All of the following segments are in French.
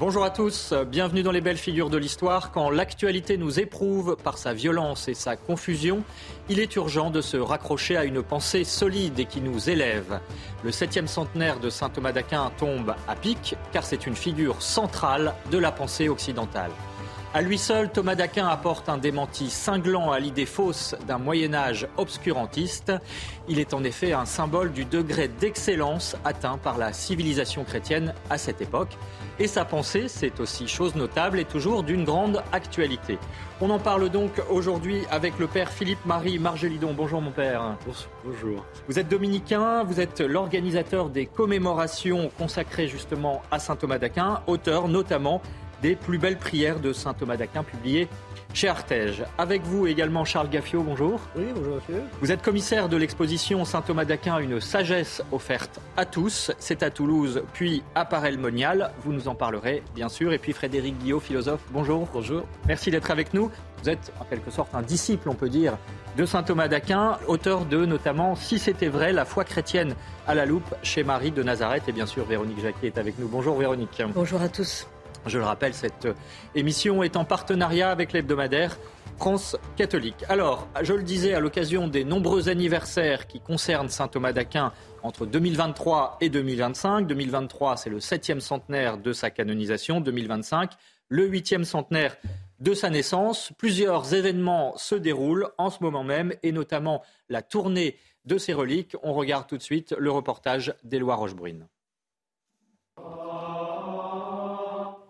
Bonjour à tous, bienvenue dans les belles figures de l'histoire. Quand l'actualité nous éprouve par sa violence et sa confusion, il est urgent de se raccrocher à une pensée solide et qui nous élève. Le septième centenaire de saint Thomas d'Aquin tombe à pic car c'est une figure centrale de la pensée occidentale. À lui seul, Thomas d'Aquin apporte un démenti cinglant à l'idée fausse d'un Moyen Âge obscurantiste. Il est en effet un symbole du degré d'excellence atteint par la civilisation chrétienne à cette époque. Et sa pensée, c'est aussi chose notable et toujours d'une grande actualité. On en parle donc aujourd'hui avec le père Philippe-Marie Margelidon. Bonjour mon père. Bonjour. Vous êtes dominicain, vous êtes l'organisateur des commémorations consacrées justement à saint Thomas d'Aquin, auteur notamment des plus belles prières de saint Thomas d'Aquin publiées chez Artege. Avec vous également Charles Gaffio, bonjour. Oui, bonjour monsieur. Vous êtes commissaire de l'exposition Saint Thomas d'Aquin, une sagesse offerte à tous. C'est à Toulouse, puis à Paray-le-Monial. Vous nous en parlerez, bien sûr. Et puis Frédéric Guillot, philosophe, bonjour. Bonjour. Merci d'être avec nous. Vous êtes en quelque sorte un disciple, on peut dire, de Saint Thomas d'Aquin, auteur de notamment Si c'était vrai, la foi chrétienne à la loupe chez Marie de Nazareth. Et bien sûr, Véronique Jacquet est avec nous. Bonjour Véronique. Bonjour à tous. Je le rappelle, cette émission est en partenariat avec l'hebdomadaire France catholique. Alors, je le disais à l'occasion des nombreux anniversaires qui concernent saint Thomas d'Aquin entre 2023 et 2025. 2023, c'est le septième centenaire de sa canonisation. 2025, le huitième centenaire de sa naissance. Plusieurs événements se déroulent en ce moment même, et notamment la tournée de ses reliques. On regarde tout de suite le reportage d'Éloi Rochebrune.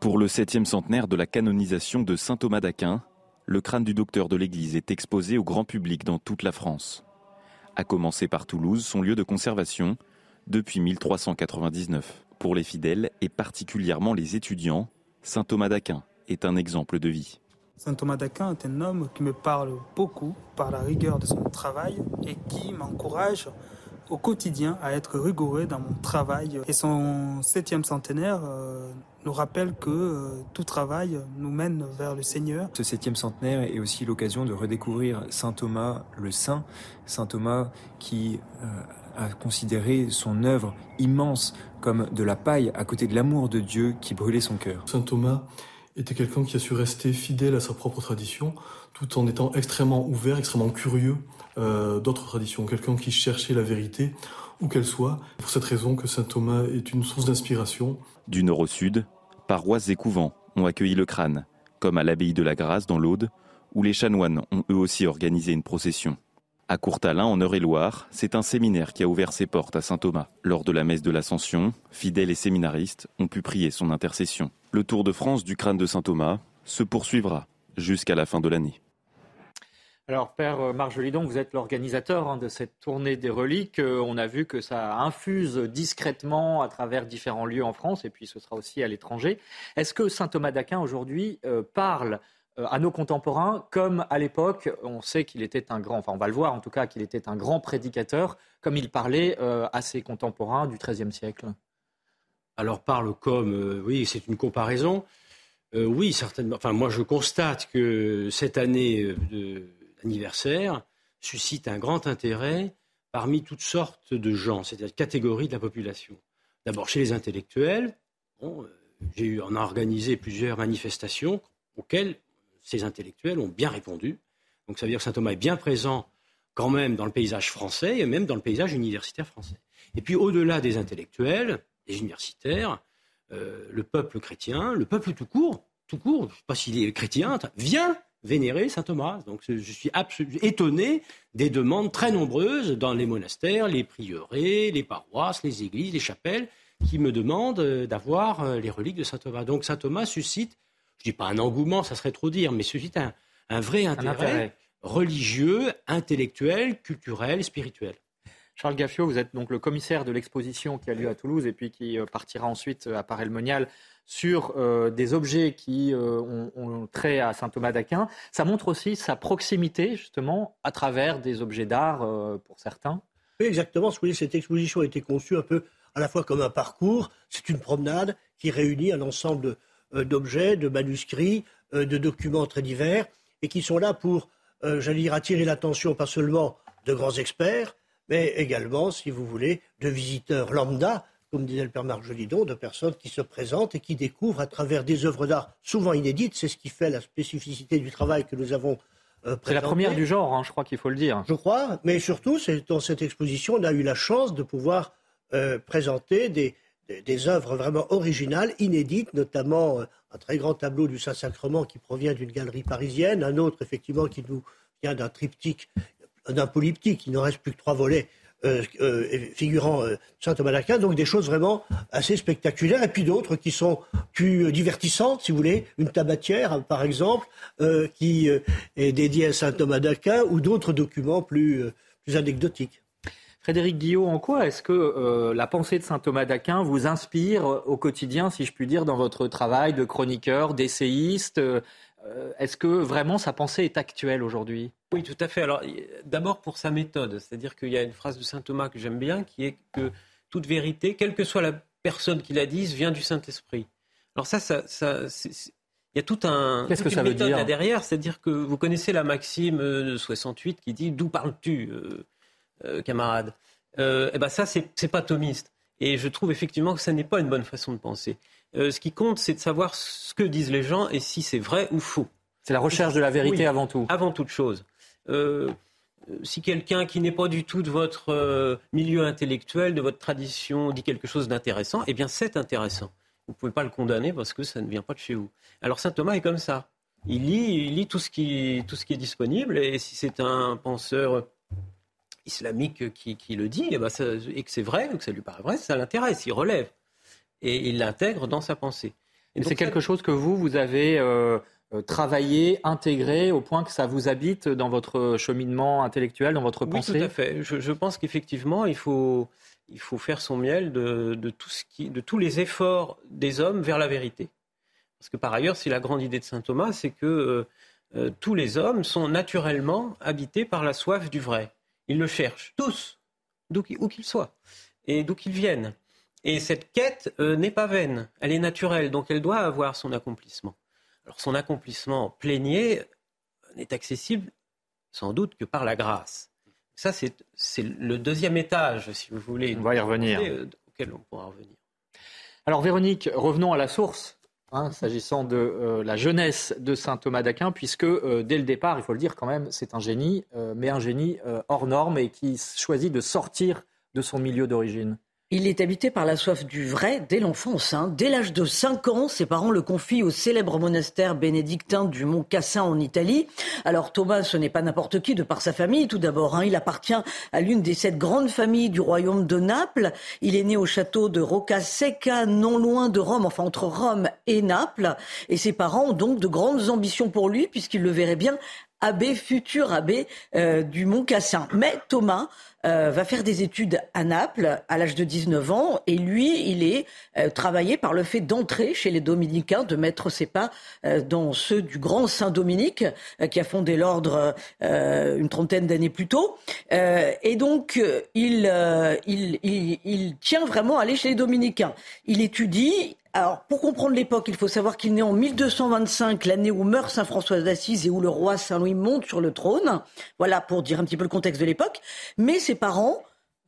Pour le septième centenaire de la canonisation de saint Thomas d'Aquin, le crâne du docteur de l'Église est exposé au grand public dans toute la France. À commencer par Toulouse, son lieu de conservation, depuis 1399. Pour les fidèles et particulièrement les étudiants, saint Thomas d'Aquin est un exemple de vie. Saint Thomas d'Aquin est un homme qui me parle beaucoup par la rigueur de son travail et qui m'encourage au quotidien à être rigoureux dans mon travail. Et son septième centenaire euh, nous rappelle que euh, tout travail nous mène vers le Seigneur. Ce septième centenaire est aussi l'occasion de redécouvrir Saint Thomas le Saint, Saint Thomas qui euh, a considéré son œuvre immense comme de la paille à côté de l'amour de Dieu qui brûlait son cœur. Saint Thomas était quelqu'un qui a su rester fidèle à sa propre tradition, tout en étant extrêmement ouvert, extrêmement curieux euh, d'autres traditions, quelqu'un qui cherchait la vérité, où qu'elle soit. Pour cette raison que saint Thomas est une source d'inspiration. Du nord au sud, paroisses et couvents ont accueilli le crâne, comme à l'abbaye de la Grâce dans l'Aude, où les chanoines ont eux aussi organisé une procession. À Courtalin, en Eure-et-Loire, c'est un séminaire qui a ouvert ses portes à saint Thomas. Lors de la messe de l'Ascension, fidèles et séminaristes ont pu prier son intercession. Le Tour de France du crâne de saint Thomas se poursuivra jusqu'à la fin de l'année. Alors, Père Marjolidon, vous êtes l'organisateur hein, de cette tournée des reliques. Euh, on a vu que ça infuse discrètement à travers différents lieux en France, et puis ce sera aussi à l'étranger. Est-ce que saint Thomas d'Aquin, aujourd'hui, euh, parle euh, à nos contemporains comme à l'époque On sait qu'il était un grand, enfin on va le voir en tout cas, qu'il était un grand prédicateur, comme il parlait à ses contemporains du XIIIe siècle? Alors, parle comme, oui, c'est une comparaison. oui, certainement. Enfin, moi, je constate que cette année de anniversaire suscite un grand intérêt parmi toutes sortes de gens, c'est-à-dire catégories de la population. D'abord chez les intellectuels, bon, eu, on a organisé plusieurs manifestations auxquelles ces intellectuels ont bien répondu. Donc ça veut dire que saint Thomas est bien présent quand même dans le paysage français et même dans le paysage universitaire français. Et puis au-delà des intellectuels, des universitaires, euh, le peuple chrétien, le peuple tout court, tout court, je ne sais pas s'il est chrétien, vient vénérer saint Thomas. Donc je suis absolument étonné des demandes très nombreuses dans les monastères, les prieurés, les paroisses, les églises, les chapelles, qui me demandent euh, d'avoir euh, les reliques de saint Thomas. Donc saint Thomas suscite, je ne dis pas un engouement, ça serait trop dire, mais suscite un, un vrai intérêt, religieux, intellectuel, culturel, spirituel. Charles Gaffio, vous êtes donc le commissaire de l'exposition qui a lieu à Toulouse et puis qui partira ensuite à Paray-le-Monial sur des objets qui ont, ont, trait à saint Thomas d'Aquin. Ça montre aussi sa proximité, justement, à travers des objets d'art pour certains. Oui, exactement. Cette exposition a été conçue un peu à la fois comme un parcours, c'est une promenade qui réunit un ensemble euh, d'objets, de manuscrits, euh, de documents très divers, et qui sont là pour, euh, j'allais dire, attirer l'attention pas seulement de grands experts, mais également, si vous voulez, de visiteurs lambda, comme disait le père Marc Jolidon, de personnes qui se présentent et qui découvrent à travers des œuvres d'art souvent inédites, c'est ce qui fait la spécificité du travail que nous avons c'est la première du genre, hein, je crois qu'il faut le dire. Je crois, mais surtout, dans cette exposition, on a eu la chance de pouvoir euh, présenter des, des, œuvres vraiment originales, inédites, notamment euh, un très grand tableau du Saint-Sacrement qui provient d'une galerie parisienne, un autre effectivement qui nous vient d'un triptyque, d'un polyptyque, il n'en reste plus que trois volets. Euh, figurant Saint Thomas d'Aquin, donc des choses vraiment assez spectaculaires, et puis d'autres qui sont plus divertissantes, si vous voulez, une tabatière, par exemple, qui est dédiée à Saint Thomas d'Aquin, ou d'autres documents plus, plus anecdotiques. Frédéric Guillot, en quoi est-ce que euh, la pensée de saint Thomas d'Aquin vous inspire au quotidien, si je puis dire, dans votre travail de chroniqueur, d'essayiste euh, Est-ce que vraiment sa pensée est actuelle aujourd'hui? Oui, tout à fait. Alors, d'abord pour sa méthode, c'est-à-dire qu'il y a une phrase de saint Thomas que j'aime bien, qui est que toute vérité, quelle que soit la personne qui la dise, vient du Saint-Esprit. Alors ça, ça, il y a tout un Qu'est-ce que ça veut dire? derrière, c'est-à-dire que vous connaissez la maxime de 68 qui dit d'où parles-tu euh, camarades. Euh, eh ben ça, c'est pas thomiste. Et je trouve effectivement que ça n'est pas une bonne façon de penser. Euh, ce qui compte, c'est de savoir ce que disent les gens et si c'est vrai ou faux. C'est la recherche de la vérité avant tout. Avant toute chose. si quelqu'un qui n'est pas du tout de votre milieu intellectuel, de votre tradition, dit quelque chose d'intéressant, eh bien c'est intéressant. Vous ne pouvez pas le condamner parce que ça ne vient pas de chez vous. Alors saint Thomas est comme ça. Il lit, il lit tout, ce qui, tout ce qui est disponible et si c'est un penseur islamique qui, le dit, et, ben et que c'est vrai, ou que ça lui paraît vrai, ça l'intéresse, il relève. Et il l'intègre dans sa pensée. c'est quelque chose que vous, vous avez euh, euh, travaillé, intégré, au point que ça vous habite dans votre cheminement intellectuel, dans votre pensée Oui, tout à fait. Je, pense qu'effectivement, il faut, il faut faire son miel de, de, tout ce qui, de tous les efforts des hommes vers la vérité. Parce que par ailleurs, c'est la grande idée de saint Thomas, c'est que euh, tous les hommes sont naturellement habités par la soif du vrai. Ils le cherchent, tous, d'où qu'ils soient, et d'où qu'ils viennent. Et cette quête euh, n'est pas vaine, elle est naturelle, donc elle doit avoir son accomplissement. Alors son accomplissement plénier n'est accessible sans doute que par la grâce. Ça, c'est le deuxième étage, si vous voulez. On va y revenir. Euh, auquel on pourra revenir. Alors Véronique, revenons à la source Hein, s'agissant de euh, la jeunesse de saint Thomas d'Aquin, puisque euh, dès le départ, il faut le dire quand même, c'est un génie, euh, mais un génie hors norme et qui choisit de sortir de son milieu d'origine. Il est habité par la soif du vrai dès l'enfance. Hein. Dès l'âge de 5 ans, ses parents le confient au célèbre monastère bénédictin du Mont Cassin en Italie. Alors Thomas, ce n'est pas n'importe qui de par sa famille. Tout d'abord, hein, il appartient à l'une des sept grandes familles du royaume de Naples. Il est né au château de Roccaseca, non loin de Rome, enfin entre Rome et Naples. Et ses parents ont donc de grandes ambitions pour lui, puisqu'ils le verraient bien abbé, futur abbé euh, du Mont Cassin. Mais Thomas euh, va faire des études à Naples à l'âge de 19 ans et lui, il est euh, travaillé par le fait d'entrer chez les dominicains, de mettre ses pas euh, dans ceux du grand Saint Dominique qui a fondé l'ordre une trentaine d'années plus tôt. et donc, il, il, il, il tient vraiment à aller chez les dominicains. Il étudie, alors, pour comprendre l'époque, il faut savoir qu'il naît en 1225, l'année où meurt Saint François d'Assise et où le roi Saint-Louis monte sur le trône. Voilà pour dire un petit peu le contexte de l'époque. Mais ses parents,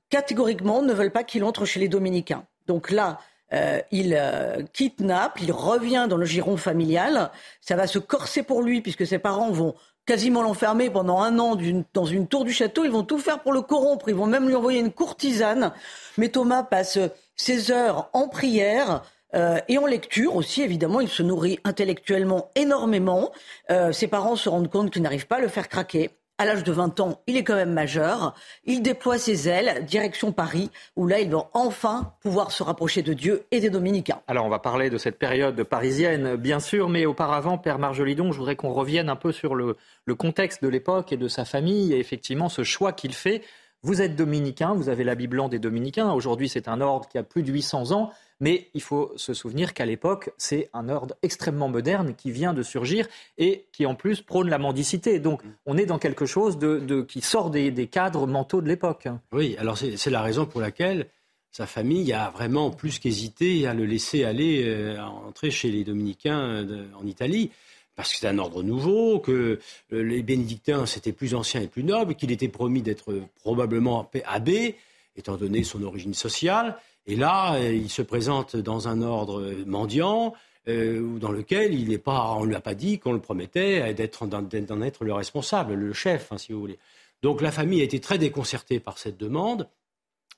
catégoriquement, ne veulent pas qu'il entre chez les dominicains. Donc là, euh, il euh, quitte Naples, il revient dans le giron familial. Ça va se corser pour lui puisque ses parents vont quasiment l'enfermer pendant un an dans une tour du château. Ils vont tout faire pour le corrompre. Ils vont même lui envoyer une courtisane. Mais Thomas passe ses heures en prière euh, et en lecture aussi, évidemment, il se nourrit intellectuellement énormément. Euh, ses parents se rendent compte qu'ils n'arrivent pas à le faire craquer. À l'âge de 20 ans, il est quand même majeur. Il déploie ses ailes, direction Paris, où là, il va enfin pouvoir se rapprocher de Dieu et des dominicains. Alors, on va parler de cette période parisienne, bien sûr, mais auparavant, Père Marjolidon, je voudrais qu'on revienne un peu sur le, le contexte de l'époque et de sa famille, et effectivement, ce choix qu'il fait Vous êtes dominicain, vous avez l'habit blanc des dominicains. Aujourd'hui, c'est un ordre qui a plus de 800 ans. Mais il faut se souvenir qu'à l'époque, c'est un ordre extrêmement moderne qui vient de surgir et qui en plus prône la mendicité. Donc on est dans quelque chose de, qui sort des, cadres mentaux de l'époque. Oui, alors c'est la raison pour laquelle sa famille a vraiment plus qu'hésité à le laisser aller euh, entrer chez les dominicains euh, en Italie parce que c'est un ordre nouveau, que euh, les bénédictins c'était plus ancien et plus noble, qu'il était promis d'être probablement abbé, étant donné son origine sociale. Et là, euh, il se présente dans un ordre mendiant, euh, dans lequel il n'est pas, on ne lui a pas dit qu'on le promettait d'être, d'en être le responsable, le chef, hein, si vous voulez. Donc la famille a été très déconcertée par cette demande,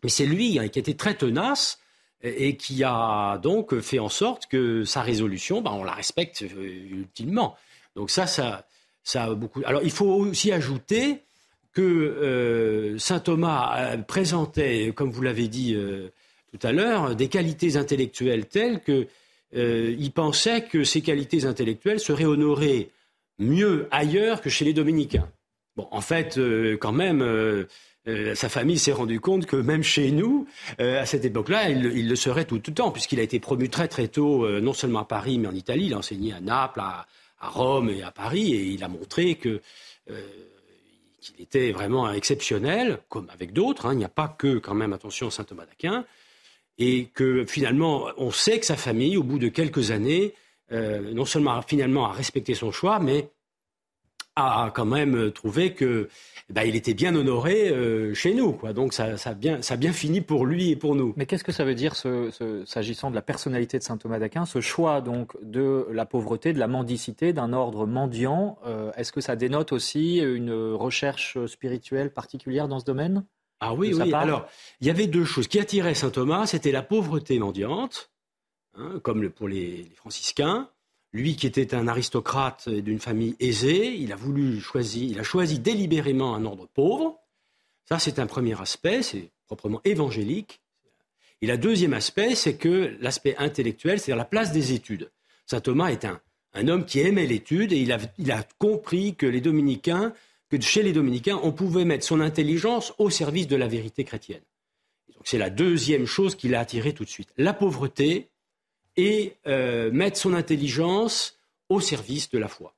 mais c'est lui hein, qui a été très tenace et qui a donc fait en sorte que sa résolution, ben, on la respecte euh, ultimement. Donc ça, ça, ça a beaucoup. Alors il faut aussi ajouter que saint Thomas présentait, comme vous l'avez dit tout à l'heure, des qualités intellectuelles telles qu'il euh, pensait que ces qualités intellectuelles seraient honorées mieux ailleurs que chez les dominicains. Bon, en fait, euh, quand même, euh, sa famille s'est rendue compte que même chez nous, à cette époque-là, il, le serait tout, le temps, puisqu'il a été promu très très tôt, non seulement à Paris, mais en Italie. Il a enseigné à Naples, à, Rome et à Paris, et il a montré que qu'il était vraiment exceptionnel, comme avec d'autres. Hein. Il n'y a pas que, quand même, attention, saint Thomas d'Aquin et que finalement, on sait que sa famille, au bout de quelques années, euh, non seulement finalement a respecté son choix, mais a quand même trouvé que ben, il était bien honoré euh, chez nous. Quoi. Donc ça, a bien fini pour lui et pour nous. Mais qu'est-ce que ça veut dire, s'agissant de la personnalité de saint Thomas d'Aquin, ce choix donc de la pauvreté, de la mendicité, d'un ordre mendiant euh, Est-ce que ça dénote aussi une recherche spirituelle particulière dans ce domaine? Ah oui, oui. Alors, il y avait deux choses. qui attiraient saint Thomas, c'était la pauvreté mendiante, hein, comme pour les, franciscains. Lui qui était un aristocrate d'une famille aisée, il a voulu choisir, il a choisi délibérément un ordre pauvre. Ça, c'est un premier aspect, c'est proprement évangélique. Et le deuxième aspect, c'est que l'aspect intellectuel, c'est-à-dire la place des études. Saint Thomas est un, homme qui aimait l'étude et il a compris que les dominicains que chez les dominicains, on pouvait mettre son intelligence au service de la vérité chrétienne. c'est la deuxième chose qui l'a attiré tout de suite. La pauvreté et euh, mettre son intelligence au service de la foi.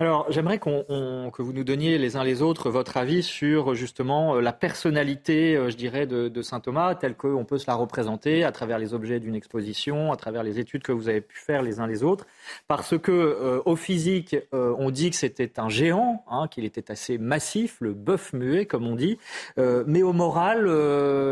Alors, j'aimerais que vous nous donniez les uns les autres votre avis sur justement euh, la personnalité, euh, je dirais, de, saint Thomas, telle qu'on peut se la représenter à travers les objets d'une exposition, à travers les études que vous avez pu faire les uns les autres. Parce que euh, au physique, on dit que c'était un géant, hein, qu'il était assez massif, le bœuf muet, comme on dit. mais au moral,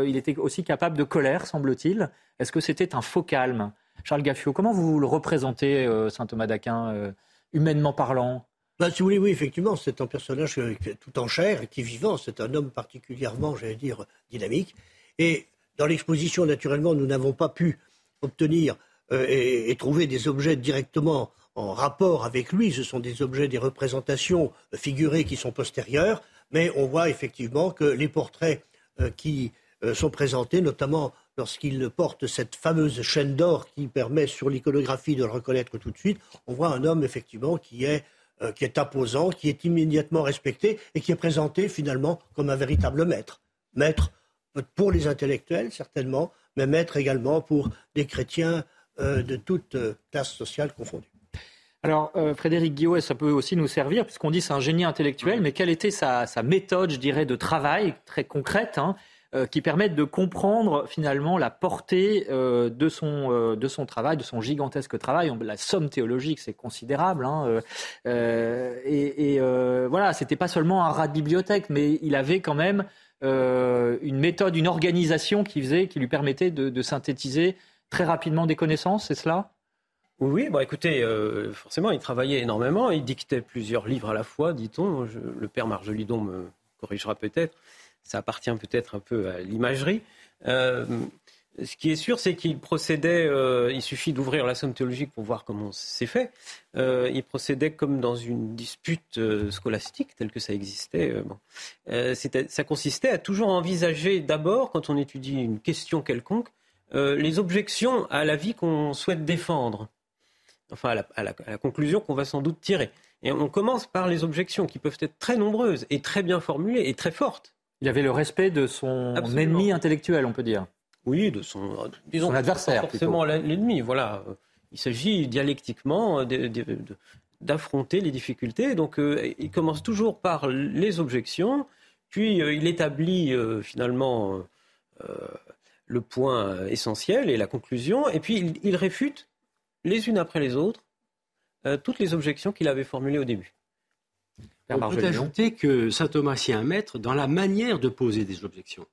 il était aussi capable de colère, semble-t-il. Est-ce que c'était un faux calme? Charles Gaffio, comment vous le représentez, saint Thomas d'Aquin, humainement parlant? Bah, si vous voulez, oui, effectivement, c'est un personnage tout en chair, qui est vivant. C'est un homme particulièrement, j'allais dire, dynamique. Et dans l'exposition, naturellement, nous n'avons pas pu obtenir euh, et, trouver des objets directement en rapport avec lui. Ce sont des objets, des représentations figurées qui sont postérieures. Mais on voit effectivement que les portraits euh, qui euh, sont présentés, notamment lorsqu'il porte cette fameuse chaîne d'or qui permet sur l'iconographie de le reconnaître tout de suite, on voit un homme effectivement qui est euh, qui est imposant, qui est immédiatement respecté et qui est présenté finalement comme un véritable maître. Maître pour les intellectuels, certainement, mais maître également pour des chrétiens euh, de toute euh, classe sociale confondue. Alors, Frédéric Guillaume, ça peut aussi nous servir, puisqu'on dit c'est un génie intellectuel, mais quelle était sa, méthode, je dirais, de travail très concrète hein, euh, qui permettent de comprendre finalement la portée euh, de, son, euh, de son travail, de son gigantesque travail. La somme théologique, c'est considérable. Hein, et, et voilà, c'était pas seulement un rat de bibliothèque, mais il avait quand même une méthode, une organisation qui, faisait, qui lui permettait de, synthétiser très rapidement des connaissances, c'est cela? Oui, bon, écoutez, forcément, il travaillait énormément, il dictait plusieurs livres à la fois, dit-on. Le père Marjolidon me corrigera peut-être ça appartient peut-être un peu à l'imagerie. Euh, ce qui est sûr, c'est qu'il procédait, euh, il suffit d'ouvrir la somme théologique pour voir comment c'est fait, euh, il procédait comme dans une dispute scolastique telle que ça existait. Ça consistait à toujours envisager d'abord, quand on étudie une question quelconque, les objections à la vie qu'on souhaite défendre, enfin à la, à la conclusion qu'on va sans doute tirer. Et on commence par les objections qui peuvent être très nombreuses et très bien formulées et très fortes Il avait le respect de son ennemi intellectuel, on peut dire. Oui, de son, disons, son adversaire. forcément l'ennemi, voilà. Il s'agit dialectiquement d'affronter les difficultés. Donc, euh, il commence toujours par les objections, puis euh, il établit euh, finalement le point essentiel et la conclusion, et puis il, réfute les unes après les autres toutes les objections qu'il avait formulées au début. On peut ajouter que saint Thomas y est un maître dans la manière de poser des objections.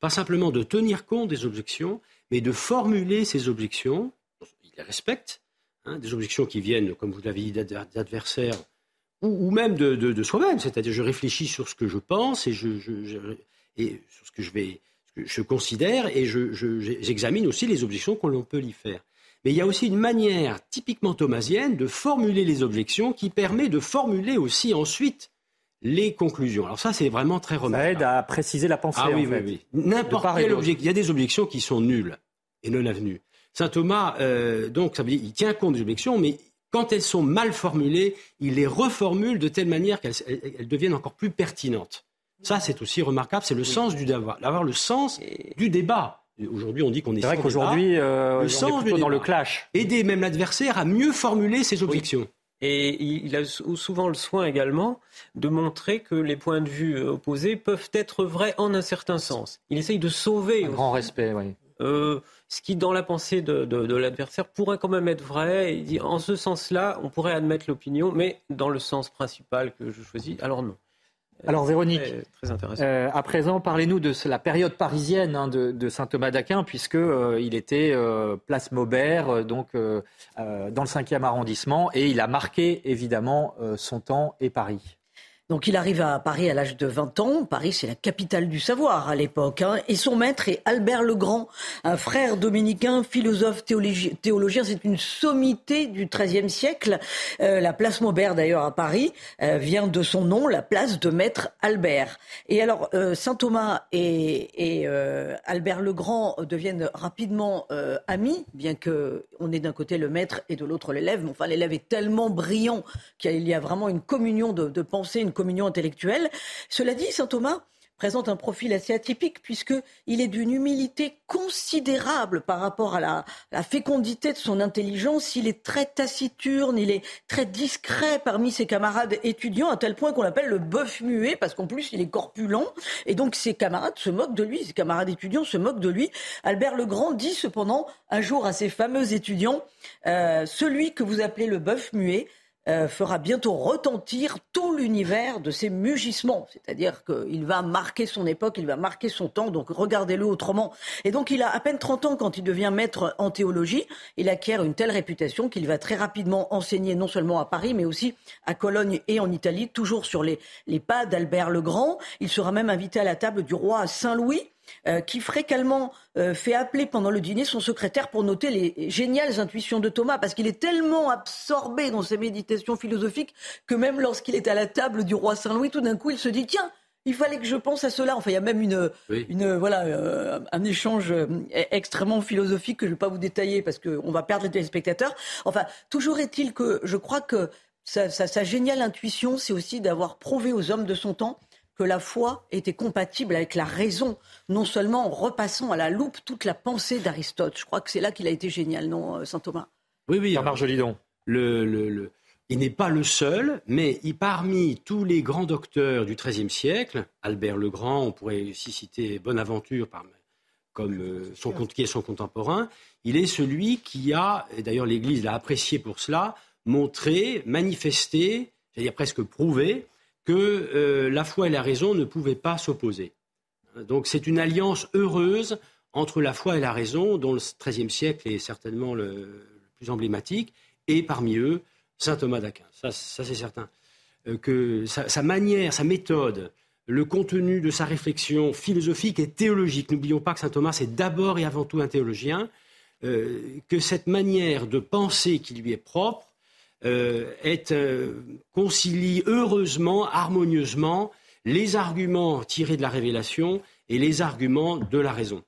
Pas simplement de tenir compte des objections, mais de formuler ces objections. Il les respecte, hein, des objections qui viennent, comme vous l'avez dit, d'adversaires ou, même de, soi-même. C'est-à-dire, je réfléchis sur ce que je pense et, je, et sur ce que je vais, je considère et j'examine aussi les objections qu'on peut y faire. Mais il y a aussi une manière typiquement thomasienne de formuler les objections qui permet de formuler aussi ensuite les conclusions. Alors ça, c'est vraiment très remarquable. Ça aide à préciser la pensée. Ah oui, oui, oui. N'importe quel objet. Il y a des objections qui sont nulles et non avenues. Saint Thomas, euh, donc, ça veut dire, il tient compte des objections, mais quand elles sont mal formulées, il les reformule de telle manière qu'elles deviennent encore plus pertinentes. Ça, c'est aussi remarquable. C'est le sens du d'avoir le sens du débat. Aujourd'hui, on dit qu'on est. C'est vrai qu'aujourd'hui, euh, on est plutôt dans le clash. Aider même l'adversaire à mieux formuler ses objections. Et il a souvent le soin également de montrer que les points de vue opposés peuvent être vrais en un certain sens. Il essaye de sauver. Un grand respect, oui. Euh, ce qui, dans la pensée de, l'adversaire, pourrait quand même être vrai. Il dit, en ce sens-là, on pourrait admettre l'opinion, mais dans le sens principal que je choisis, alors non. Alors Véronique, euh, à présent, parlez-nous de la période parisienne hein, de, Saint Thomas d'Aquin, puisque euh, il était euh, place Maubert, donc dans le 5e arrondissement, et il a marqué évidemment son temps et Paris. Donc il arrive à Paris à l'âge de 20 ans. Paris, c'est la capitale du savoir à l'époque. Hein. Et son maître est Albert le Grand, un frère dominicain, philosophe, théologien. C'est une sommité du XIIIe siècle. Euh, la place Maubert, d'ailleurs, à Paris, euh, vient de son nom, la place de maître Albert. Et alors, euh, Saint Thomas et, et Albert le Grand deviennent rapidement amis, bien que on ait d'un côté le maître et de l'autre l'élève. Mais enfin, l'élève est tellement brillant qu'il y a vraiment une communion de, de pensée, une intellectuelle. Cela dit, saint Thomas présente un profil assez atypique puisqu'il est d'une humilité considérable par rapport à la, fécondité de son intelligence. Il est très taciturne, il est très discret parmi ses camarades étudiants à tel point qu'on l'appelle le bœuf muet parce qu'en plus il est corpulent et donc ses camarades se moquent de lui, ses camarades étudiants se moquent de lui. Albert le Grand dit cependant un jour à ses fameux étudiants, euh, celui que vous appelez le bœuf muet, euh, fera bientôt retentir tout l'univers de ses mugissements. C'est-à-dire qu'il va marquer son époque, il va marquer son temps, donc regardez-le autrement. Et donc il a à peine 30 ans quand il devient maître en théologie. Il acquiert une telle réputation qu'il va très rapidement enseigner non seulement à Paris, mais aussi à Cologne et en Italie, toujours sur les, pas d'Albert le Grand. Il sera même invité à la table du roi Saint-Louis euh, qui fréquemment euh, fait appeler pendant le dîner son secrétaire pour noter les géniales intuitions de Thomas, parce qu'il est tellement absorbé dans ses méditations philosophiques que même lorsqu'il est à la table du roi Saint-Louis, tout d'un coup, il se dit tiens, il fallait que je pense à cela. Enfin, il y a même une, une voilà, euh, un échange extrêmement philosophique que je ne vais pas vous détailler parce qu'on va perdre les téléspectateurs. Enfin, toujours est-il que je crois que sa géniale intuition, c'est aussi d'avoir prouvé aux hommes de son temps que la foi était compatible avec la raison, non seulement en repassant à la loupe toute la pensée d'Aristote. Je crois que c'est là qu'il a été génial, non, euh, saint Thomas? Oui, oui. Bernard Jolidon. Le, le, il n'est pas le seul, mais parmi tous les grands docteurs du XIIIe siècle, Albert le Grand, on pourrait aussi citer Bonaventure comme euh, son, qui est son contemporain, il est celui qui a, et d'ailleurs l'Église l'a apprécié pour cela, montré, manifesté, c'est-à-dire presque prouvé, que euh, la foi et la raison ne pouvaient pas s'opposer. Donc c'est une alliance heureuse entre la foi et la raison, dont le XIIIe siècle est certainement le, plus emblématique, et parmi eux, saint Thomas d'Aquin. Ça, c'est certain. Euh, que sa, manière, sa méthode, le contenu de sa réflexion philosophique et théologique, n'oublions pas que saint Thomas est d'abord et avant tout un théologien, euh, que cette manière de penser qui lui est propre est, euh, concilie heureusement, harmonieusement les arguments tirés de la révélation et les arguments de la raison.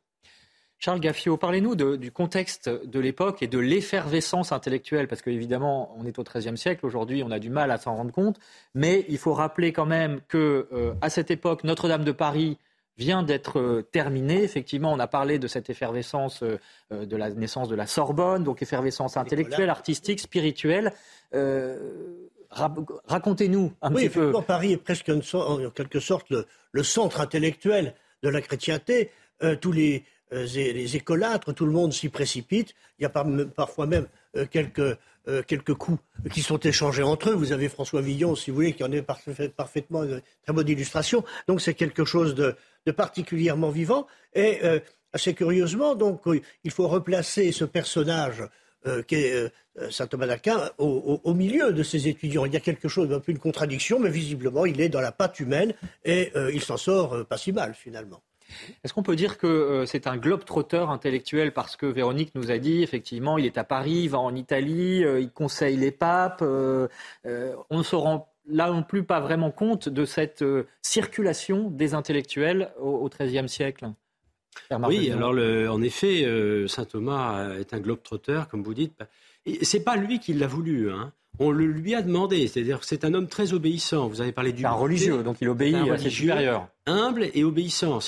Charles Gaffio, parlez-nous du contexte de l'époque et de l'effervescence intellectuelle, parce qu'évidemment, on est au XIIIe siècle, aujourd'hui, on a du mal à s'en rendre compte, mais il faut rappeler quand même que euh, à cette époque, Notre-Dame de Paris vient d'être terminé. Effectivement, on a parlé de cette effervescence de la naissance de la Sorbonne, donc effervescence intellectuelle, artistique, spirituelle. Racontez-nous un petit peu. Paris est presque en quelque sorte le, centre intellectuel de la chrétienté. tous les, les écolâtres, tout le monde s'y précipite. Il y a parfois même quelques euh, quelques coups qui sont échangés entre eux. Vous avez François Villon, si vous voulez, qui en est parfaitement une très bonne illustration. Donc c'est quelque chose de, particulièrement vivant. Et euh, assez curieusement, donc, il faut replacer ce personnage euh, qui est saint Thomas d'Aquin au, milieu de ses étudiants. Il y a quelque chose d'un peu une contradiction, mais visiblement, il est dans la patte humaine et il s'en sort pas si mal finalement. Est-ce qu'on peut dire que euh, c'est un globe-trotteur intellectuel parce que Véronique nous a dit, effectivement, il est à Paris, il va en Italie, euh, il conseille les papes. Euh, on ne se rend là non plus pas vraiment compte de cette circulation des intellectuels au XIIIe siècle? Oui, alors en effet, saint Thomas est un globe-trotteur, comme vous dites. C'est pas lui qui l'a voulu. Hein. On le lui a demandé. C'est-à-dire c'est un homme très obéissant. Vous avez parlé du. un religieux, donc il obéit à ses supérieurs. Humble et obéissant.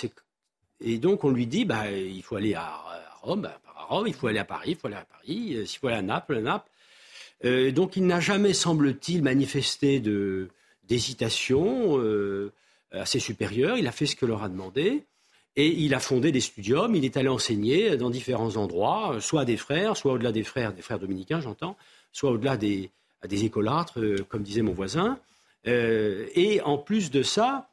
Et donc on lui dit, bah, il faut aller à Rome, bah, à Rome, il faut aller à Paris, il faut aller à Paris, euh, s'il faut aller à Naples, à Naples. Euh, donc il n'a jamais, semble-t-il, manifesté de, d'hésitation euh, à ses supérieurs. Il a fait ce que leur a demandé. Et il a fondé des studiums, il est allé enseigner dans différents endroits, soit à des frères, soit au-delà des frères, des frères dominicains, j'entends, soit au-delà des, écolâtres, comme disait mon voisin. et en plus de ça,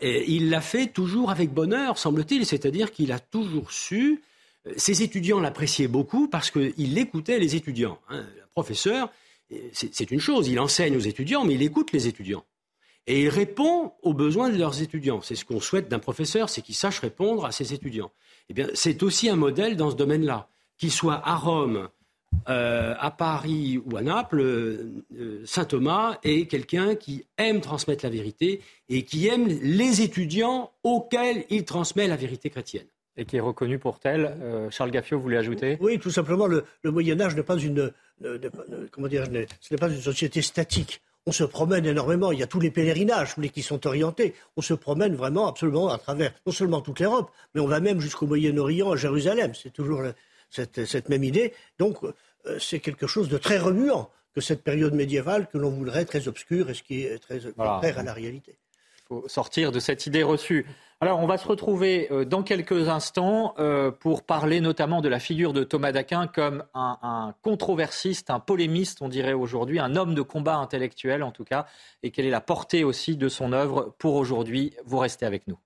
il l'a fait toujours avec bonheur, semble-t-il, c'est-à-dire qu'il a toujours su. Euh, ses étudiants l'appréciaient beaucoup parce qu'il écoutait les étudiants. Hein. Le professeur, euh, c'est une chose, il enseigne aux étudiants, mais il écoute les étudiants. Et il répond aux besoins de leurs étudiants. C'est ce qu'on souhaite d'un professeur, c'est qu'il sache répondre à ses étudiants. Eh bien, c'est aussi un modèle dans ce domaine-là. Qu'il soit à Rome, euh, à Paris ou à Naples, euh, Saint Thomas est quelqu'un qui aime transmettre la vérité et qui aime les étudiants auxquels il transmet la vérité chrétienne. Et qui est reconnu pour tel. Euh, Charles Gaffio, vous voulez ajouter? Oui, tout simplement, le, Moyen Âge n'est pas une, comment dire, ce n'est pas une société statique. On se promène énormément. Il y a tous les pèlerinages, tous les qui sont orientés. On se promène vraiment absolument à travers non seulement toute l'Europe, mais on va même jusqu'au Moyen-Orient, à Jérusalem. C'est toujours cette, même idée. Donc, euh, c'est quelque chose de très remuant que cette période médiévale que l'on voudrait très obscure et ce qui est très contraire à la réalité. Il faut sortir de cette idée reçue. Alors, on va se retrouver euh, dans quelques instants euh, pour parler notamment de la figure de Thomas d'Aquin comme un, un, controversiste, un polémiste, on dirait aujourd'hui, un homme de combat intellectuel en tout cas, et quelle est la portée aussi de son œuvre pour aujourd'hui. Vous restez avec nous.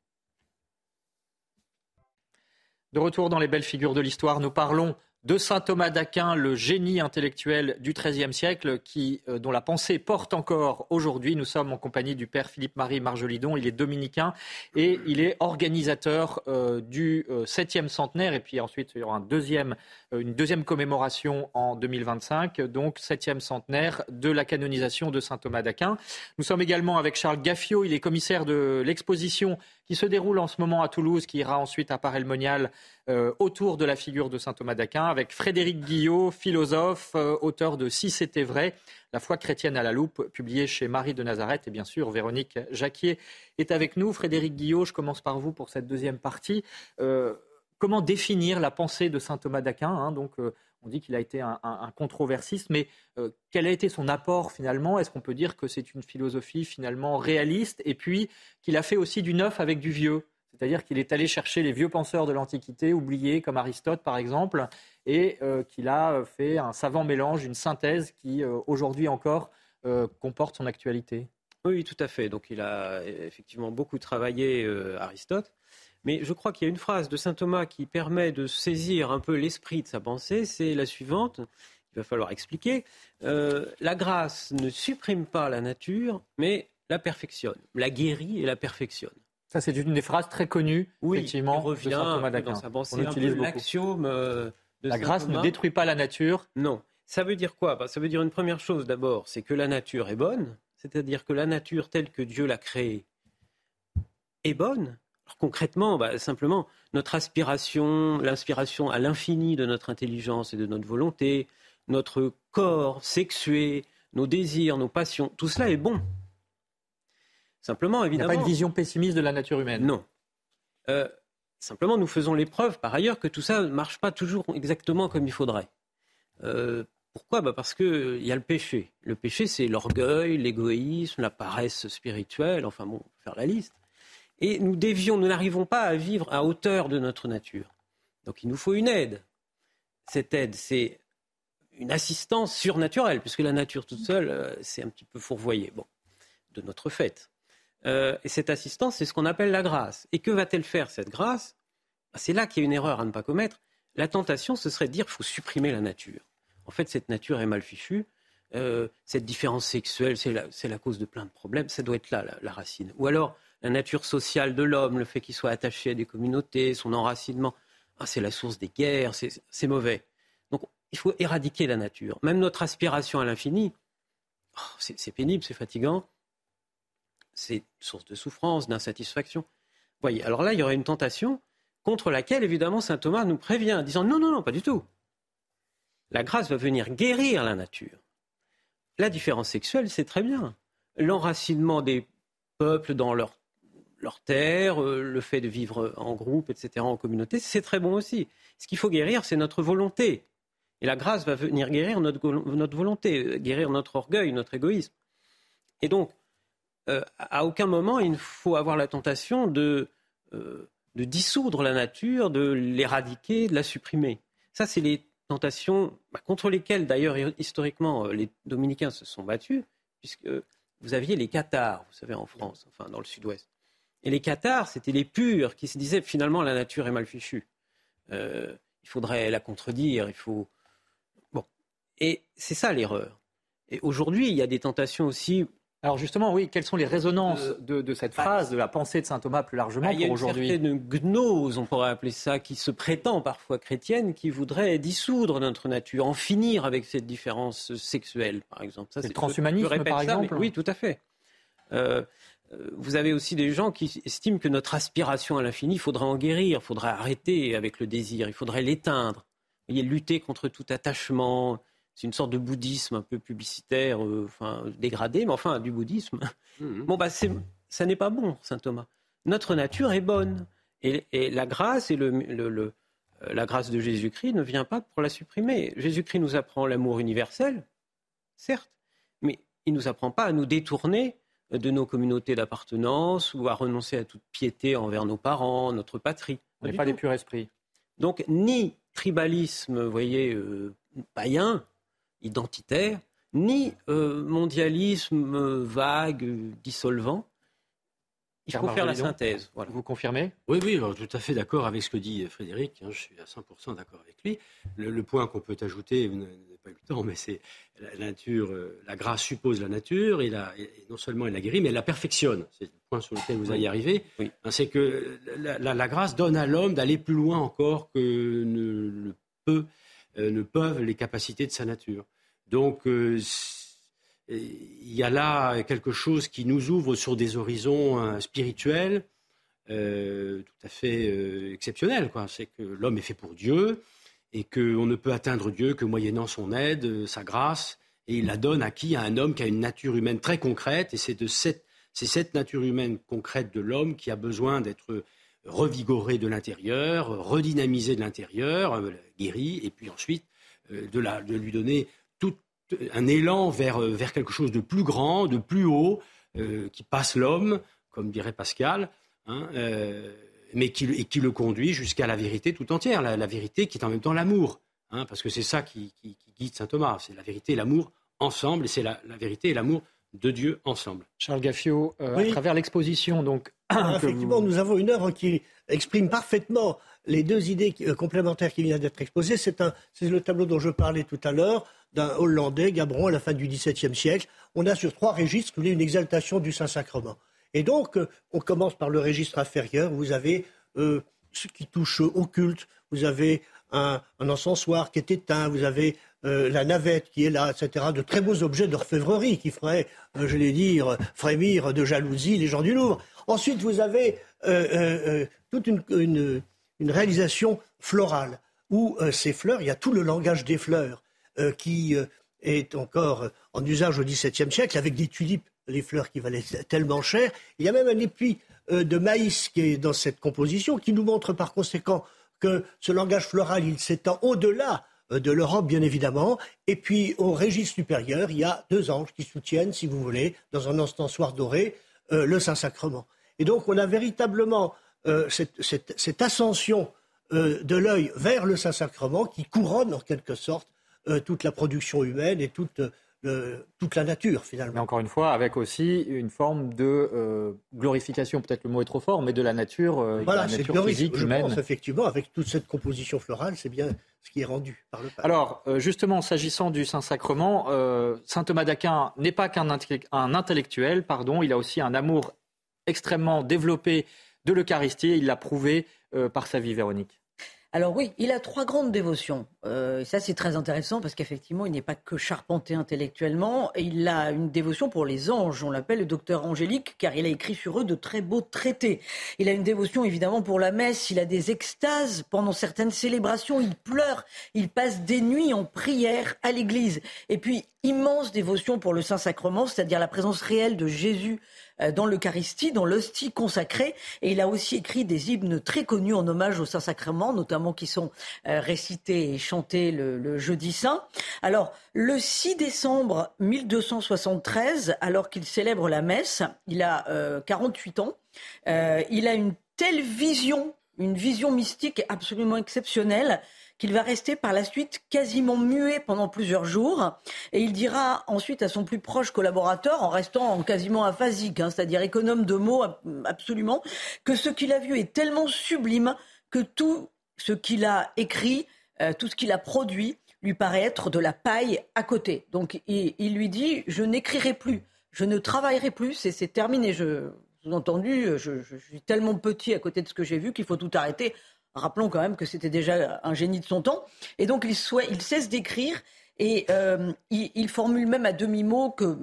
De retour dans les belles figures de l'histoire, nous parlons de saint Thomas d'Aquin, le génie intellectuel du XIIIe siècle, qui, euh, dont la pensée porte encore aujourd'hui. Nous sommes en compagnie du père Philippe-Marie Marjolidon. Il est dominicain et il est organisateur euh, du euh, septième centenaire. Et puis ensuite, il y aura un deuxième, une deuxième commémoration en 2025, donc septième centenaire de la canonisation de saint Thomas d'Aquin. Nous sommes également avec Charles Gaffio. Il est commissaire de l'exposition qui se déroule en ce moment à Toulouse, qui ira ensuite à Paray-le-Monial euh, autour de la figure de saint Thomas d'Aquin, avec Frédéric Guillot, philosophe, euh, auteur de Si c'était vrai, la foi chrétienne à la loupe, publié chez Marie de Nazareth, et bien sûr Véronique Jacquier est avec nous. Frédéric Guillot, je commence par vous pour cette deuxième partie. Euh, comment définir la pensée de saint Thomas d'Aquin hein, Donc, on dit qu'il a été un, controversiste, mais quel a été son apport finalement? Est-ce qu'on peut dire que c'est une philosophie finalement réaliste? Et puis qu'il a fait aussi du neuf avec du vieux c'est-à-dire qu'il est allé chercher les vieux penseurs de l'Antiquité, oubliés comme Aristote par exemple, et euh, qu'il a fait un savant mélange, une synthèse qui euh, aujourd'hui encore euh, comporte son actualité. Oui, tout à fait. Donc il a effectivement beaucoup travaillé Aristote. Mais je crois qu'il y a une phrase de saint Thomas qui permet de saisir un peu l'esprit de sa pensée, c'est la suivante. Il va falloir expliquer. la grâce ne supprime pas la nature, mais la perfectionne, la guérit et la perfectionne. Ça, c'est une des phrases très connues, oui, effectivement, revient de Saint Thomas d'Aquin. On utilise l'axiome euh, de La grâce ne détruit pas la nature. Non. Ça veut dire quoi? Bah, Ça veut dire une première chose d'abord, c'est que la nature est bonne, c'est-à-dire que la nature telle que Dieu l'a créée est bonne. Alors, concrètement, bah, simplement, notre aspiration, l'inspiration à l'infini de notre intelligence et de notre volonté, notre corps sexué, nos désirs, nos passions, tout cela est bon. Simplement, évidemment. pas une vision pessimiste de la nature humaine. Non. simplement, nous faisons l'épreuve, par ailleurs, que tout ça ne marche pas toujours exactement comme il faudrait. pourquoi? Bah Parce qu'il y a le péché. Le péché, c'est l'orgueil, l'égoïsme, la paresse spirituelle, enfin bon, faire la liste. Et nous dévions, nous n'arrivons pas à vivre à hauteur de notre nature. Donc il nous faut une aide. Cette aide, c'est une assistance surnaturelle, puisque la nature toute seule, euh, c'est un petit peu fourvoyé, bon, de notre fait. Euh, et cette assistance, c'est ce qu'on appelle la grâce. Et que va-t-elle faire, cette grâce? Bah, C'est là qu'il y a une erreur à ne pas commettre. La tentation, ce serait de dire qu'il faut supprimer la nature. En fait, cette nature est mal fichue. Euh, cette différence sexuelle, c'est la, cause de plein de problèmes. Ça doit être là, la racine. Ou alors, la nature sociale de l'homme, le fait qu'il soit attaché à des communautés, son enracinement, ah, c'est la source des guerres, c'est mauvais. Donc il faut éradiquer la nature. Même notre aspiration à l'infini, oh, c'est pénible, c'est fatigant, c'est source de souffrance, d'insatisfaction. Voyez, alors là, il y aurait une tentation contre laquelle, évidemment, saint Thomas nous prévient, en disant non, non, non, pas du tout. La grâce va venir guérir la nature. La différence sexuelle, c'est très bien. L'enracinement des peuples dans leur leur terre, euh, le fait de vivre en groupe, etc., en communauté, c'est très bon aussi. Ce qu'il faut guérir, c'est notre volonté. Et la grâce va venir guérir notre, volonté, guérir notre orgueil, notre égoïsme. Et donc, euh, à aucun moment, il ne faut avoir la tentation de, euh, de dissoudre la nature, de l'éradiquer, de la supprimer. Ça, c'est les tentations bah, contre lesquelles, d'ailleurs, historiquement, les dominicains se sont battus, puisque vous aviez les cathares, vous savez, en France, enfin, dans le sud-ouest. Et les cathares, c'était les purs qui se disaient finalement la nature est mal fichue. Euh, il faudrait la contredire, il faut. Bon. Et c'est ça l'erreur. Et aujourd'hui, il y a des tentations aussi. Alors justement, oui, quelles sont les résonances euh, de, cette bah, phrase, de la pensée de saint Thomas plus largement pour aujourd'hui Il y a une certaine gnose, on pourrait appeler ça, qui se prétend parfois chrétienne, qui voudrait dissoudre notre nature, en finir avec cette différence sexuelle, par exemple. Ça, c'est le transhumanisme, par exemple. oui, tout à fait. Euh, vous avez aussi des gens qui estiment que notre aspiration à l'infini, il faudrait en guérir, il faudrait arrêter avec le désir, il faudrait l'éteindre. Vous voyez, lutter contre tout attachement. C'est une sorte de bouddhisme un peu publicitaire, euh, enfin dégradé, mais enfin du bouddhisme. Mmh. Bon, bah, ça n'est pas bon, saint Thomas. Notre nature est bonne. Et, la grâce et le, euh, la grâce de Jésus-Christ ne vient pas pour la supprimer. Jésus-Christ nous apprend l'amour universel, certes, mais il ne nous apprend pas à nous détourner de nos communautés d'appartenance ou à renoncer à toute piété envers nos parents, notre patrie. On n'est pas des purs esprits. Donc, ni tribalisme, vous voyez, euh, païen, identitaire, ni euh, mondialisme euh, vague, dissolvant, il faut faire la synthèse. Vous confirmez? Oui, oui, tout à fait d'accord avec ce que dit Frédéric. Hein, je suis à 100% d'accord avec lui. Le, point qu'on peut ajouter, pas eu le temps, mais c'est la nature, euh, la grâce suppose la nature, et, non seulement elle la guérit, mais elle la perfectionne. C'est le point sur lequel vous allez arriver. Oui. Hein, c'est que la, grâce donne à l'homme d'aller plus loin encore que ne, peut, euh, ne peuvent les capacités de sa nature. Donc, euh, il y a là quelque chose qui nous ouvre sur des horizons euh, spirituels euh, tout à fait euh, exceptionnels. C'est que l'homme est fait pour Dieu et qu'on ne peut atteindre Dieu que moyennant son aide, sa grâce, et il la donne à qui? À un homme qui a une nature humaine très concrète, et c'est de cette, cette nature humaine concrète de l'homme qui a besoin d'être revigorée de l'intérieur, redynamisée de l'intérieur, guérie, et puis ensuite de, de lui donner un élan vers, euh, vers quelque chose de plus grand, de plus haut, euh, qui passe l'homme, comme dirait Pascal, hein, euh, mais qui, et qui le conduit jusqu'à la vérité tout entière, la, vérité qui est en même temps l'amour, hein, parce que c'est ça qui, guide saint Thomas, c'est la vérité et l'amour ensemble, et c'est la, vérité et l'amour de Dieu ensemble. Charles Gaffio, à travers l'exposition, donc. effectivement, nous avons une œuvre qui exprime parfaitement les deux idées complémentaires qui viennent d'être exposées. C'est le tableau dont je parlais tout à l'heure, d'un Hollandais, Gabron, à la fin du XVIIe siècle. On a sur trois registres une exaltation du Saint-Sacrement. Et donc, euh, on commence par le registre inférieur. Vous avez euh, ce qui touche au culte. Vous avez un, encensoir qui est éteint. Vous avez euh, la navette qui est là, etc. De très beaux objets d'orfèvrerie qui feraient, je l'ai dire, frémir de jalousie les gens du Louvre. Ensuite, vous avez toute une, réalisation florale où ces fleurs, il y a tout le langage des fleurs. Euh, qui euh, est encore en usage au XVIIe siècle, avec des tulipes, les fleurs qui valaient tellement cher. Il y a même un épi de maïs qui est dans cette composition, qui nous montre par conséquent que ce langage floral, s'étend au-delà de l'Europe, bien évidemment. Et puis, au registre supérieur, il y a deux anges qui soutiennent, si vous voulez, dans un encensoir doré, le Saint-Sacrement. Et donc, on a véritablement cette, ascension de l'œil vers le Saint-Sacrement qui couronne, en quelque sorte, toute la production humaine et toute toute la nature finalement. Mais encore une fois, avec aussi une forme de euh, glorification, peut-être le mot est trop fort, mais de la nature, euh, voilà, la nature physique, je Pense, effectivement, avec toute cette composition florale, c'est bien ce qui est rendu par le pape. Alors, euh, justement, s'agissant du Saint-Sacrement, Saint Thomas d'Aquin n'est pas qu'un intellectuel, pardon, il a aussi un amour extrêmement développé de l'Eucharistie, il l'a prouvé par sa vie, Véronique. Alors oui, il a trois grandes dévotions. Euh, ça, c'est très intéressant parce qu'effectivement, il n'est pas que charpenté intellectuellement. il a une dévotion pour les anges. On l'appelle le docteur angélique car il a écrit sur eux de très beaux traités. Il a une dévotion évidemment pour la messe. Il a des extases pendant certaines célébrations. Il pleure. Il passe des nuits en prière à l'église. Et puis, immense dévotion pour le Saint-Sacrement, c'est-à-dire la présence réelle de Jésus dans l'Eucharistie, dans l'hostie consacrée. Et il a aussi écrit des hymnes très connus en hommage au Saint-Sacrement, notamment qui sont euh, récités et chantés le, jeudi saint. Alors, le 6 décembre 1273, alors qu'il célèbre la messe, il a 48 euh, ans, il a une telle vision, une vision mystique absolument exceptionnelle qu'il va rester par la suite quasiment muet pendant plusieurs jours. Et il dira ensuite à son plus proche collaborateur, en restant quasiment aphasique, hein, c'est-à-dire économe de mots absolument, que ce qu'il a vu est tellement sublime que tout ce qu'il a écrit, euh, tout ce qu'il a produit, lui paraît être de la paille à côté. Donc il, lui dit, je n'écrirai plus, je ne travaillerai plus, c'est terminé. Je, entendu, je, je, suis tellement petit à côté de ce que j'ai vu qu'il faut tout arrêter. Rappelons quand même que c'était déjà un génie de son temps. Et donc, il, il cesse d'écrire et euh, il, formule même à demi-mot que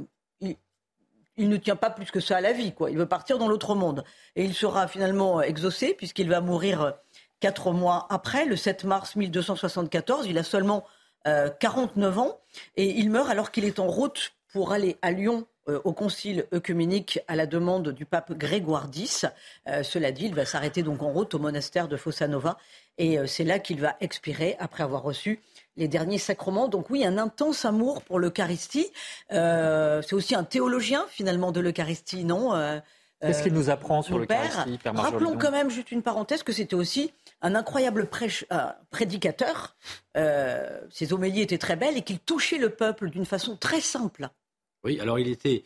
il, ne tient pas plus que ça à la vie. Quoi. Il veut partir dans l'autre monde. Et il sera finalement exaucé puisqu'il va mourir quatre mois après, le 7 mars 1274. Il a seulement 49 euh, ans et il meurt alors qu'il est en route pour aller à Lyon euh, au concile œcuménique à la demande du pape Grégoire X. Euh, cela dit, il va s'arrêter donc en route au monastère de Fossanova et euh, c'est là qu'il va expirer après avoir reçu les derniers sacrements. Donc oui, un intense amour pour l'Eucharistie. c'est aussi un théologien finalement de l'Eucharistie, non Qu'est-ce qu'il nous apprend sur l'Eucharistie Rappelons quand même, juste une parenthèse, que c'était aussi un incroyable prédicateur. ses homélies étaient très belles et qu'il touchait le peuple d'une façon très simple. Oui, alors il était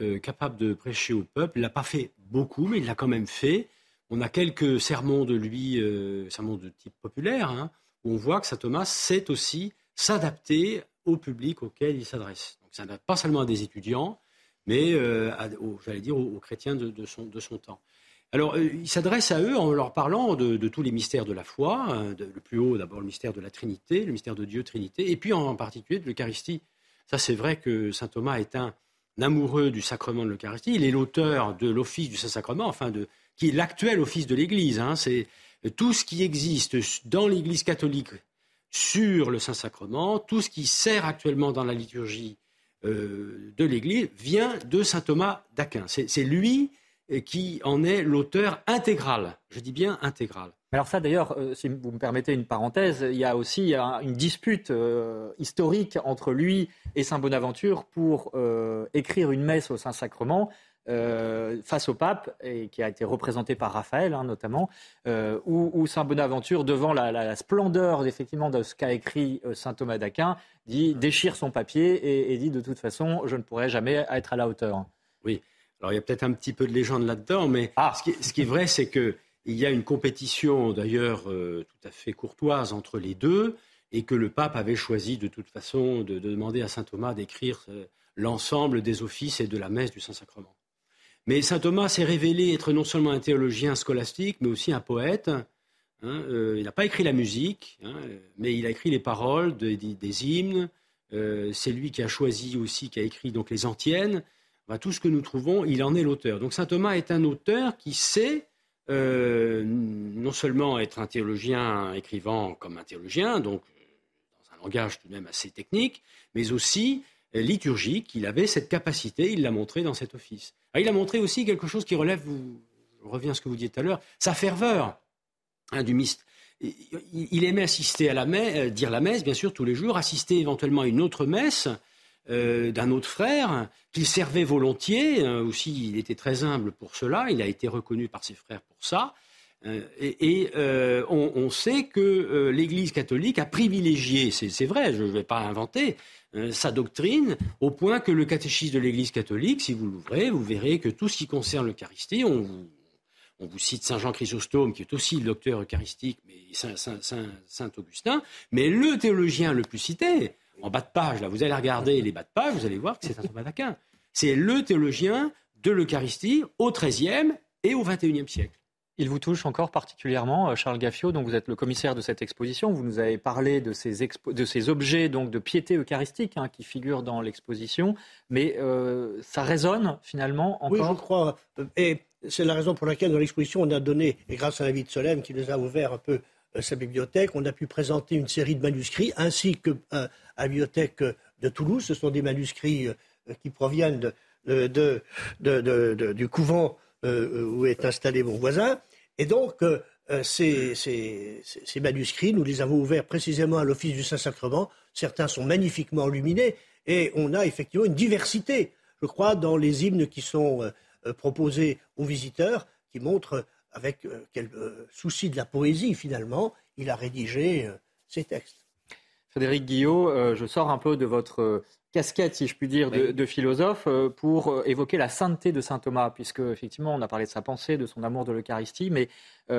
euh, capable de prêcher au peuple. Il l'a pas fait beaucoup, mais il l'a quand même fait. On a quelques sermons de lui, euh, sermons de type populaire, hein, où on voit que saint Thomas sait aussi s'adapter au public auquel il s'adresse. Donc ça n'a pas seulement à des étudiants, mais euh, j'allais dire aux, chrétiens de, son, de, son, temps. Alors, il s'adresse à eux en leur parlant de, tous les mystères de la foi, hein, le plus haut d'abord le mystère de la Trinité, le mystère de Dieu Trinité, et puis en particulier de l'Eucharistie. Ça, c'est vrai que saint Thomas est un amoureux du sacrement de l'Eucharistie. Il est l'auteur de l'office du Saint-Sacrement, enfin de, qui est l'actuel office de l'Église. Hein. C'est tout ce qui existe dans l'Église catholique sur le Saint-Sacrement, tout ce qui sert actuellement dans la liturgie euh, de l'Église vient de saint Thomas d'Aquin. C'est lui qui en est l'auteur intégral. Je dis bien intégral. Alors ça d'ailleurs, euh, si vous me permettez une parenthèse, il y a aussi une dispute euh, historique entre lui et Saint Bonaventure pour euh, écrire une messe au Saint-Sacrement face au pape, et qui a été représenté par Raphaël hein, notamment, où, Saint Bonaventure, devant la, splendeur effectivement de ce qu'a écrit Saint Thomas d'Aquin, dit déchire son papier et, dit de toute façon je ne pourrai jamais être à la hauteur. Oui. Alors il y a peut-être un petit peu de légende là-dedans, mais ah. ce qui est vrai, c'est que il y a une compétition d'ailleurs euh, tout à fait courtoise entre les deux et que le pape avait choisi de toute façon de, demander à saint Thomas d'écrire euh, l'ensemble des offices et de la messe du Saint-Sacrement. Mais saint Thomas s'est révélé être non seulement un théologien scolastique, mais aussi un poète. Hein, euh, il n'a pas écrit la musique, hein, mais il a écrit les paroles des hymnes. c'est lui qui a choisi aussi, qui a écrit donc les antiennes. Tout ce que nous trouvons, il en est l'auteur. Donc saint Thomas est un auteur qui sait euh, non seulement être un théologien écrivant comme un théologien, donc euh, dans un langage tout de même assez technique, mais aussi euh, liturgique. Il avait cette capacité, il l'a montré dans cet office. il a montré aussi quelque chose qui relève, vous reviens à ce que vous disiez tout à l'heure, sa ferveur hein, du mystère. Il aimait assister à la messe, dire la messe, bien sûr, tous les jours, assister éventuellement à une autre messe, euh, d'un autre frère qu'il servait volontiers. Euh, aussi, il était très humble pour cela. Il a été reconnu par ses frères pour ça. Euh, et, on, sait que l'Église catholique a privilégié, c'est vrai, je ne vais pas inventer, sa doctrine, au point que le catéchisme de l'Église catholique, si vous l'ouvrez, vous verrez que tout ce qui concerne l'Eucharistie, on vous, on vous cite Saint Jean Chrysostome, qui est aussi le docteur eucharistique, mais Saint, Saint Augustin, mais le théologien le plus cité, en bas de page, là, vous allez regarder les bas de page, vous allez voir que c'est un Thomas d'Aquin. C'est le théologien de l'Eucharistie au XIIIe et au XXIe siècle. Il vous touche encore particulièrement, euh, Charles Gaffio, donc vous êtes le commissaire de cette exposition. Vous nous avez parlé de ces, de ces objets donc de piété eucharistique hein, qui figurent dans l'exposition, mais euh, ça résonne finalement encore? Oui, je crois. Et c'est la raison pour laquelle dans l'exposition on a donné, et grâce à la vie de Solène qui nous a ouvert un peu euh, sa bibliothèque, on a pu présenter une série de manuscrits ainsi que à la bibliothèque de Toulouse. Ce sont des manuscrits euh, qui proviennent du couvent euh, où est installé mon voisin. Et donc, euh, ces, manuscrits, nous les avons ouverts précisément à l'Office du Saint-Sacrement. Certains sont magnifiquement illuminés et on a effectivement une diversité, je crois, dans les hymnes qui sont proposés aux visiteurs, qui montrent avec quel souci de la poésie, finalement, il a rédigé ces textes. Frédéric Guillot, euh, je sors un peu de votre euh, casquette, si je puis dire, de, philosophe, euh, pour évoquer la sainteté de saint Thomas, puisque effectivement, on a parlé de sa pensée, de son amour de l'Eucharistie, mais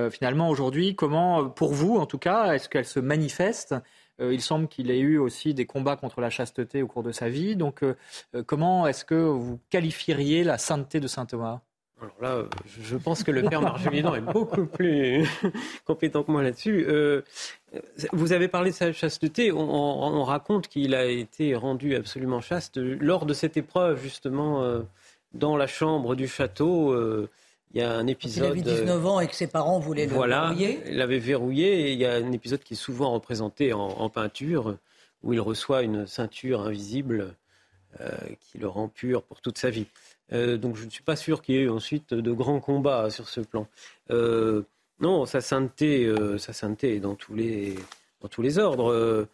finalement, aujourd'hui, comment, pour vous en tout cas, est-ce qu'elle se manifeste? Il semble qu'il ait eu aussi des combats contre la chasteté au cours de sa vie. Donc, comment est-ce que vous qualifieriez la sainteté de saint Thomas? Alors là, je pense que le père Marjolidan est beaucoup plus compétent que moi là-dessus. Euh, vous avez parlé de sa chasteté. On, raconte qu'il a été rendu absolument chaste lors de cette épreuve, justement, euh, dans la chambre du château. Euh, il y a un épisode. Il avait 19 ans et que ses parents voulaient le verrouiller. Il l'avait verrouillé. Et il y a un épisode qui est souvent représenté en, peinture, où il reçoit une ceinture invisible qui le rend pur pour toute sa vie. Euh, donc je ne suis pas sûr qu'il y ait eu ensuite de grands combats sur ce plan. Euh, non, sa sainteté, euh, sa sainteté dans tous les, dans tous les ordres.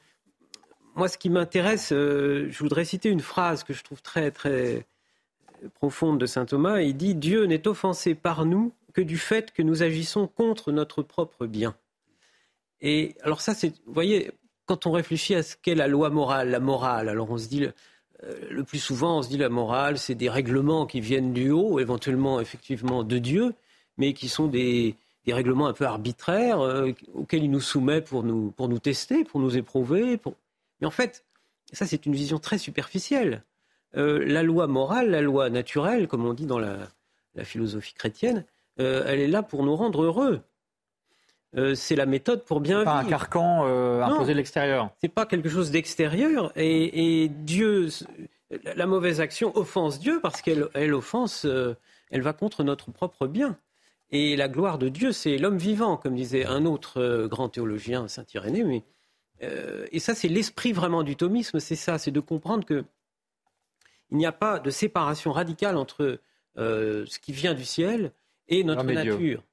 moi, ce qui m'intéresse, je voudrais citer une phrase que je trouve très, très profonde de saint Thomas. Il dit Dieu n'est offensé par nous que du fait que nous agissons contre notre propre bien. Et alors ça, c'est, vous voyez, quand on réfléchit à ce qu'est la loi morale, la morale, alors on se dit le plus souvent, on se dit la morale, c'est des règlements qui viennent du haut, éventuellement effectivement de Dieu, mais qui sont des, règlements un peu arbitraires euh, auxquels il nous soumet pour nous, pour nous tester, pour nous éprouver. Mais en fait, ça c'est une vision très superficielle. Euh, la loi morale, la loi naturelle, comme on dit dans la, philosophie chrétienne, elle est là pour nous rendre heureux. Euh, c'est la méthode pour bien pas vivre. un carcan euh, imposé de l'extérieur. C'est pas quelque chose d'extérieur. Et, Dieu, la mauvaise action offense Dieu parce qu'elle elle offense, euh, elle va contre notre propre bien. Et la gloire de Dieu, c'est l'homme vivant, comme disait un autre grand théologien, saint Irénée. Mais, et ça, c'est l'esprit vraiment du thomisme, c'est ça, c'est de comprendre que il n'y a pas de séparation radicale entre ce qui vient du ciel et notre nature.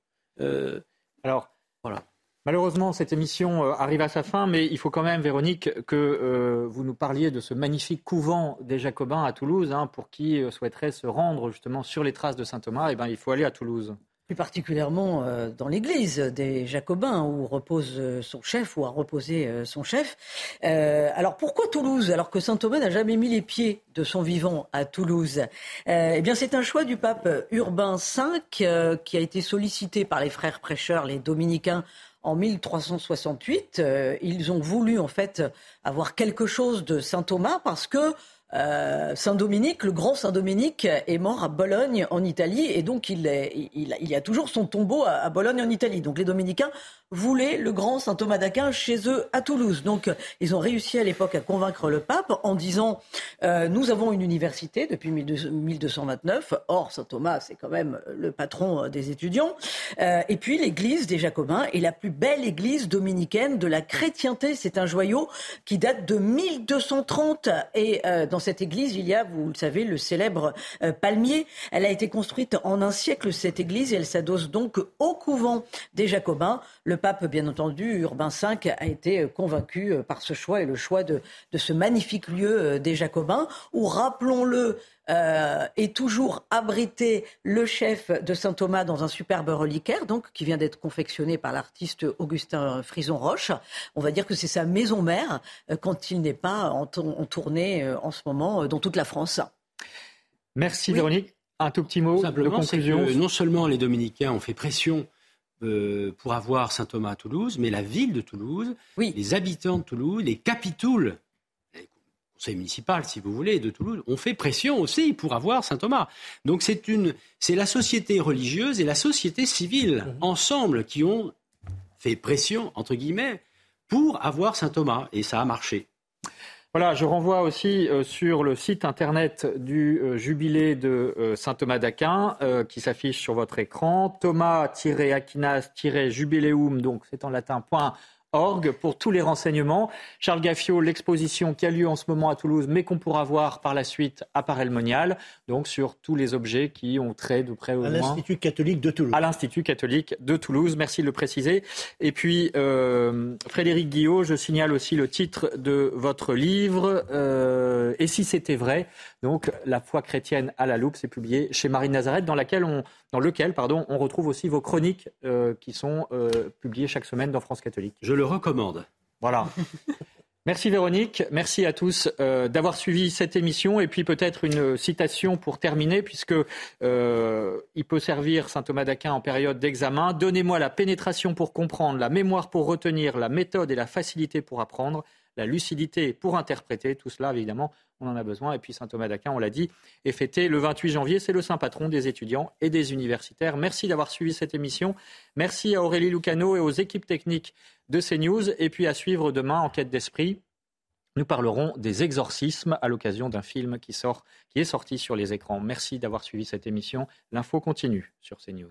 Alors, voilà. Malheureusement, cette émission euh, arrive à sa fin, mais il faut quand même, Véronique, que euh, vous nous parliez de ce magnifique couvent des Jacobins à Toulouse. Hein, pour qui euh, souhaiterait se rendre justement sur les traces de saint Thomas, eh ben, il faut aller à Toulouse plus particulièrement euh, dans l'église des Jacobins où repose euh, son chef ou a reposé euh, son chef. alors pourquoi Toulouse alors que saint Thomas n'a jamais mis les pieds de son vivant à Toulouse? Eh bien c'est un choix du pape Urbain V qui a été sollicité par les frères prêcheurs, les dominicains en 1368. ils ont voulu en fait avoir quelque chose de saint Thomas parce que euh, Saint Dominique, le grand Saint Dominique, est mort à Bologne en Italie et donc il, a toujours son tombeau à, Bologne en Italie. Donc les dominicains voulaient le grand Saint Thomas d'Aquin chez eux à Toulouse. Donc ils ont réussi à l'époque à convaincre le pape en disant euh, nous avons une université depuis 1229. Or Saint Thomas c'est quand même le patron des étudiants. Euh, et puis l'église des Jacobins est la plus belle église dominicaine de la chrétienté. C'est un joyau qui date de 1230 et euh, dans cette église, il y a, vous le savez, le célèbre palmier. Elle a été construite en un siècle, cette église, et elle s'adosse donc au couvent des Jacobins. Pape, bien entendu, Urbain V, a été convaincu par ce choix et le choix de, de ce magnifique lieu des Jacobins, où, rappelons-le, euh, est toujours abrité le chef de Saint Thomas dans un superbe reliquaire, donc qui vient d'être confectionné par l'artiste Augustin Frison Roche. On va dire que c'est sa maison mère euh, quand il n'est pas en, tournée euh, en ce moment dans toute la France. Merci Véronique. Un tout petit mot de conclusion. non seulement les dominicains ont fait pression pour avoir Saint Thomas à Toulouse, mais la ville de Toulouse, les habitants de Toulouse, les capitouls conseil municipal, si vous voulez, de Toulouse, ont fait pression aussi pour avoir Saint Thomas. Donc c'est une, c'est la société religieuse et la société civile mhm. ensemble qui ont fait pression entre guillemets pour avoir Saint Thomas et ça a marché. Voilà, je renvoie aussi euh, sur le site internet du euh, jubilé de euh, Saint Thomas d'Aquin qui s'affiche sur votre écran, thomas-aquinas-jubileum, donc c'est en latin, org pour tous les renseignements. Charles Gaffio, l'exposition qui a lieu en ce moment à Toulouse, mais qu'on pourra voir par la suite à Paray-le-Monial, donc sur tous les objets qui ont trait de près loin. À l'Institut catholique de Toulouse. À l'Institut catholique de Toulouse, merci de le préciser. Et puis, euh, Frédéric Guillot, je signale aussi le titre de votre livre, euh, Et si c'était vrai donc, La foi chrétienne à la loupe, c'est publié chez Marie Nazareth, dans, laquelle on, dans lequel pardon, on retrouve aussi vos chroniques euh, qui sont publiées chaque semaine dans France catholique le recommande. Voilà. Merci Véronique, merci à tous euh, d'avoir suivi cette émission et puis peut-être une citation pour terminer puisque euh, il peut servir saint Thomas d'Aquin en période d'examen. Donnez-moi la pénétration pour comprendre, la mémoire pour retenir, la méthode et la facilité pour apprendre, la lucidité pour interpréter. Tout cela évidemment on en a besoin. Et puis Saint Thomas d'Aquin, on l'a dit, est fêté le 28 janvier. C'est le saint patron des étudiants et des universitaires. Merci d'avoir suivi cette émission. Merci à Aurélie Lucano et aux équipes techniques de CNews. Et puis à suivre demain, Enquête d'esprit. Nous parlerons des exorcismes à l'occasion d'un film qui, sort, qui est sorti sur les écrans. Merci d'avoir suivi cette émission. L'info continue sur CNews.